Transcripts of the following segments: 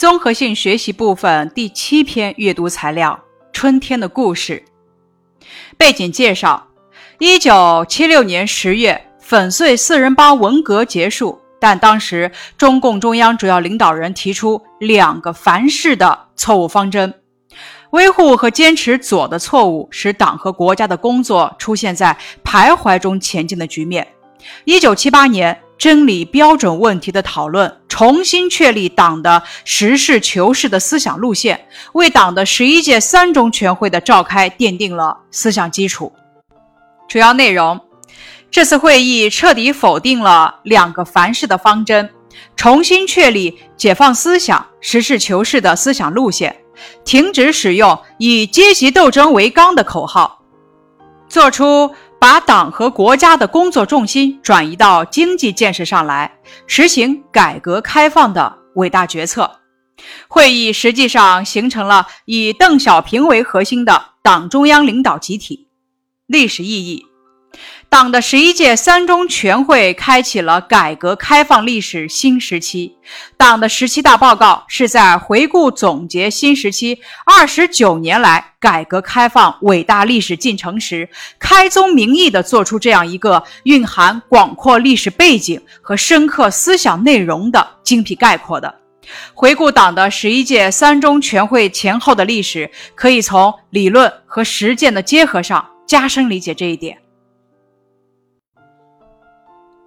综合性学习部分第七篇阅读材料：春天的故事。背景介绍：一九七六年十月，粉碎四人帮文革结束，但当时中共中央主要领导人提出两个凡是的错误方针，维护和坚持左的错误，使党和国家的工作出现在徘徊中前进的局面。一九七八年。真理标准问题的讨论，重新确立党的实事求是的思想路线，为党的十一届三中全会的召开奠定了思想基础。主要内容：这次会议彻底否定了两个凡是的方针，重新确立解放思想、实事求是的思想路线，停止使用以阶级斗争为纲的口号，做出。把党和国家的工作重心转移到经济建设上来，实行改革开放的伟大决策。会议实际上形成了以邓小平为核心的党中央领导集体。历史意义。党的十一届三中全会开启了改革开放历史新时期。党的十七大报告是在回顾总结新时期二十九年来改革开放伟大历史进程时，开宗明义地作出这样一个蕴含广阔历史背景和深刻思想内容的精辟概括的。回顾党的十一届三中全会前后的历史，可以从理论和实践的结合上加深理解这一点。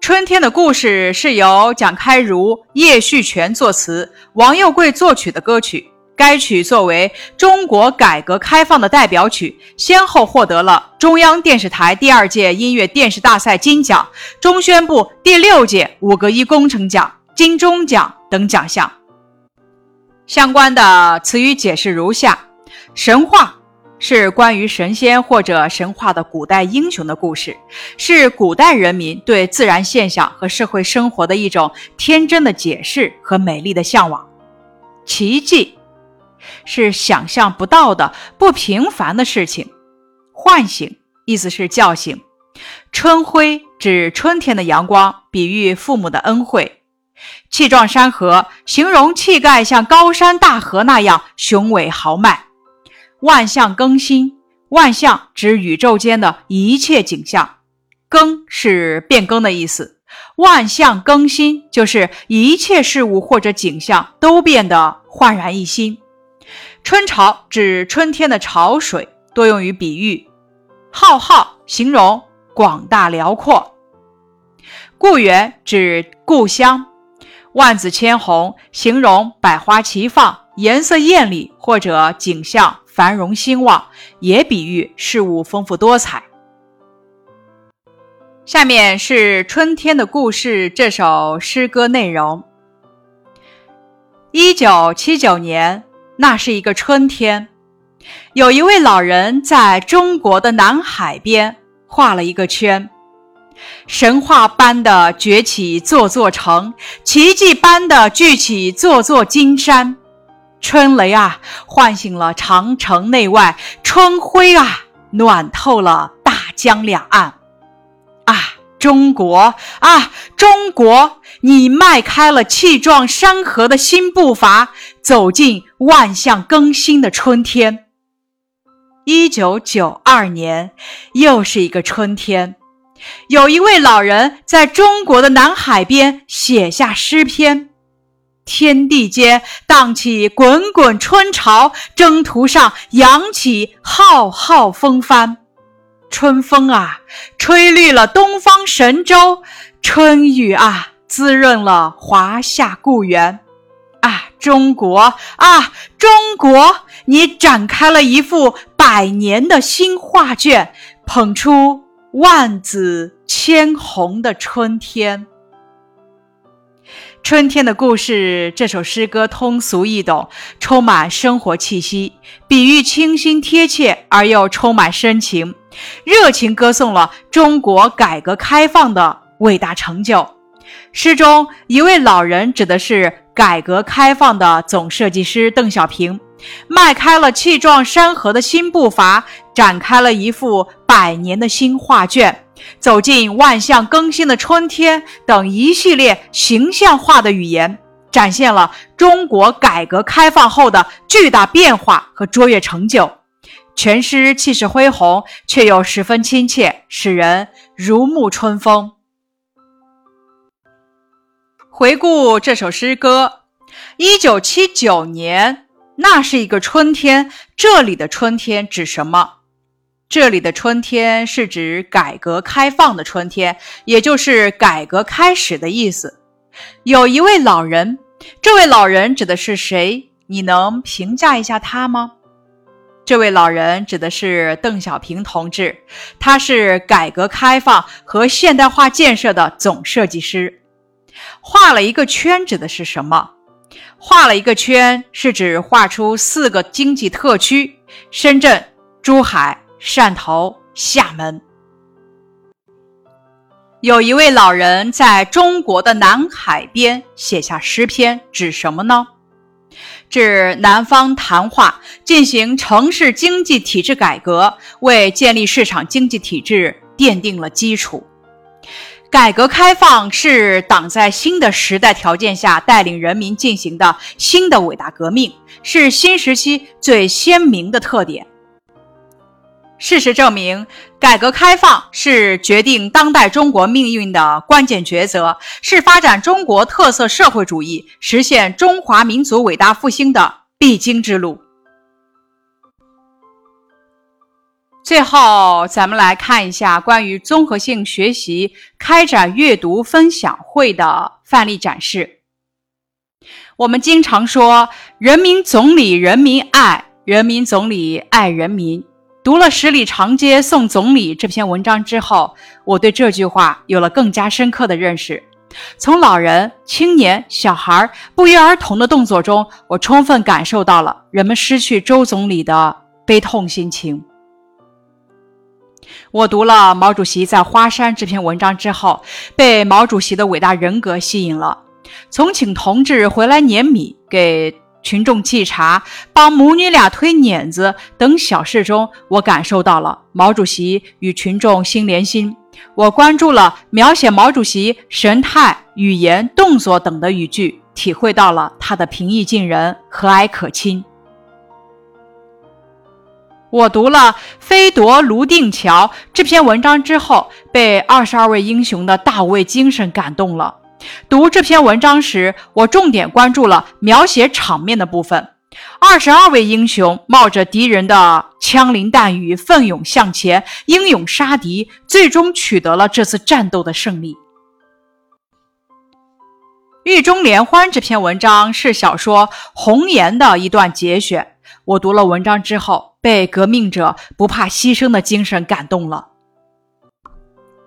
春天的故事是由蒋开儒、叶旭全作词，王佑贵作曲的歌曲。该曲作为中国改革开放的代表曲，先后获得了中央电视台第二届音乐电视大赛金奖、中宣部第六届五个一工程奖、金钟奖等奖项。相关的词语解释如下：神话。是关于神仙或者神话的古代英雄的故事，是古代人民对自然现象和社会生活的一种天真的解释和美丽的向往。奇迹是想象不到的不平凡的事情。唤醒意思是叫醒。春晖指春天的阳光，比喻父母的恩惠。气壮山河形容气概像高山大河那样雄伟豪迈。万象更新，万象指宇宙间的一切景象，更是变更的意思。万象更新就是一切事物或者景象都变得焕然一新。春潮指春天的潮水，多用于比喻。浩浩形容广大辽阔。故园指故乡。万紫千红形容百花齐放，颜色艳丽或者景象。繁荣兴旺，也比喻事物丰富多彩。下面是《春天的故事》这首诗歌内容。一九七九年，那是一个春天，有一位老人在中国的南海边画了一个圈，神话般的崛起座座城，奇迹般的聚起座座金山。春雷啊，唤醒了长城内外；春晖啊，暖透了大江两岸。啊，中国啊，中国，你迈开了气壮山河的新步伐，走进万象更新的春天。一九九二年，又是一个春天，有一位老人在中国的南海边写下诗篇。天地间荡起滚滚春潮，征途上扬起浩浩风帆。春风啊，吹绿了东方神州；春雨啊，滋润了华夏故园。啊，中国啊，中国，你展开了一幅百年的新画卷，捧出万紫千红的春天。春天的故事这首诗歌通俗易懂，充满生活气息，比喻清新贴切而又充满深情，热情歌颂了中国改革开放的伟大成就。诗中一位老人指的是改革开放的总设计师邓小平，迈开了气壮山河的新步伐，展开了一幅百年的新画卷。走进万象更新的春天等一系列形象化的语言，展现了中国改革开放后的巨大变化和卓越成就。全诗气势恢宏，却又十分亲切，使人如沐春风。回顾这首诗歌，一九七九年，那是一个春天。这里的春天指什么？这里的春天是指改革开放的春天，也就是改革开始的意思。有一位老人，这位老人指的是谁？你能评价一下他吗？这位老人指的是邓小平同志，他是改革开放和现代化建设的总设计师。画了一个圈指的是什么？画了一个圈是指画出四个经济特区：深圳、珠海、汕头、厦门。有一位老人在中国的南海边写下诗篇，指什么呢？指南方谈话，进行城市经济体制改革，为建立市场经济体制奠定了基础。改革开放是党在新的时代条件下带领人民进行的新的伟大革命，是新时期最鲜明的特点。事实证明，改革开放是决定当代中国命运的关键抉择，是发展中国特色社会主义、实现中华民族伟大复兴的必经之路。最后，咱们来看一下关于综合性学习开展阅读分享会的范例展示。我们经常说“人民总理人民爱，人民总理爱人民”。读了《十里长街送总理》这篇文章之后，我对这句话有了更加深刻的认识。从老人、青年、小孩不约而同的动作中，我充分感受到了人们失去周总理的悲痛心情。我读了毛主席在《花山》这篇文章之后，被毛主席的伟大人格吸引了。从请同志回来碾米给。群众沏茶、帮母女俩推碾子等小事中，我感受到了毛主席与群众心连心。我关注了描写毛主席神态、语言、动作等的语句，体会到了他的平易近人、和蔼可亲。我读了《飞夺泸定桥》这篇文章之后，被二十二位英雄的大无畏精神感动了。读这篇文章时，我重点关注了描写场面的部分。二十二位英雄冒着敌人的枪林弹雨，奋勇向前，英勇杀敌，最终取得了这次战斗的胜利。《狱中联欢》这篇文章是小说《红颜》的一段节选。我读了文章之后，被革命者不怕牺牲的精神感动了。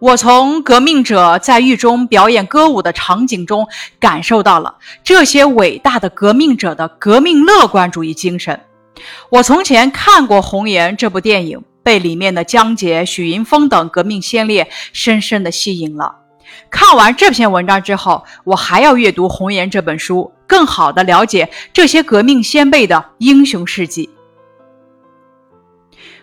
我从革命者在狱中表演歌舞的场景中，感受到了这些伟大的革命者的革命乐观主义精神。我从前看过《红岩》这部电影，被里面的江姐、许云峰等革命先烈深深的吸引了。看完这篇文章之后，我还要阅读《红岩》这本书，更好的了解这些革命先辈的英雄事迹。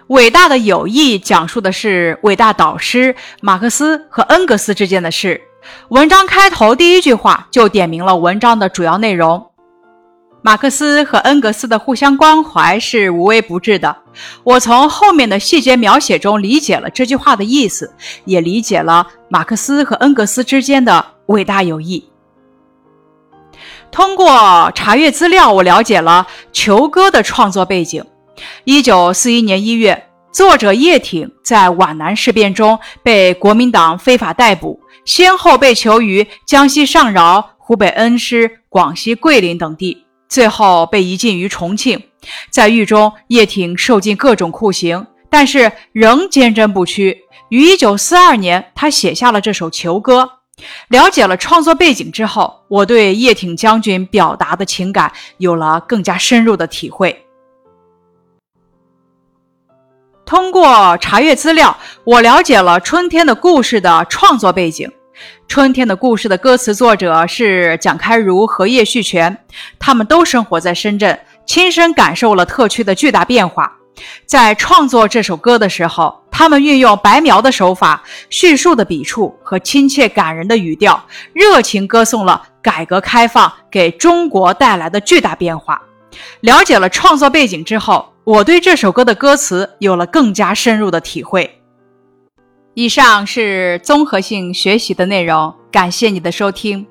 伟大的友谊讲述的是伟大导师马克思和恩格斯之间的事。文章开头第一句话就点明了文章的主要内容：马克思和恩格斯的互相关怀是无微不至的。我从后面的细节描写中理解了这句话的意思，也理解了马克思和恩格斯之间的伟大友谊。通过查阅资料，我了解了《球歌》的创作背景。一九四一年一月，作者叶挺在皖南事变中被国民党非法逮捕，先后被囚于江西上饶、湖北恩施、广西桂林等地，最后被移禁于重庆。在狱中，叶挺受尽各种酷刑，但是仍坚贞不屈。于一九四二年，他写下了这首囚歌。了解了创作背景之后，我对叶挺将军表达的情感有了更加深入的体会。通过查阅资料，我了解了《春天的故事》的创作背景。《春天的故事》的歌词作者是蒋开儒和叶旭全，他们都生活在深圳，亲身感受了特区的巨大变化。在创作这首歌的时候，他们运用白描的手法、叙述的笔触和亲切感人的语调，热情歌颂了改革开放给中国带来的巨大变化。了解了创作背景之后，我对这首歌的歌词有了更加深入的体会。以上是综合性学习的内容，感谢你的收听。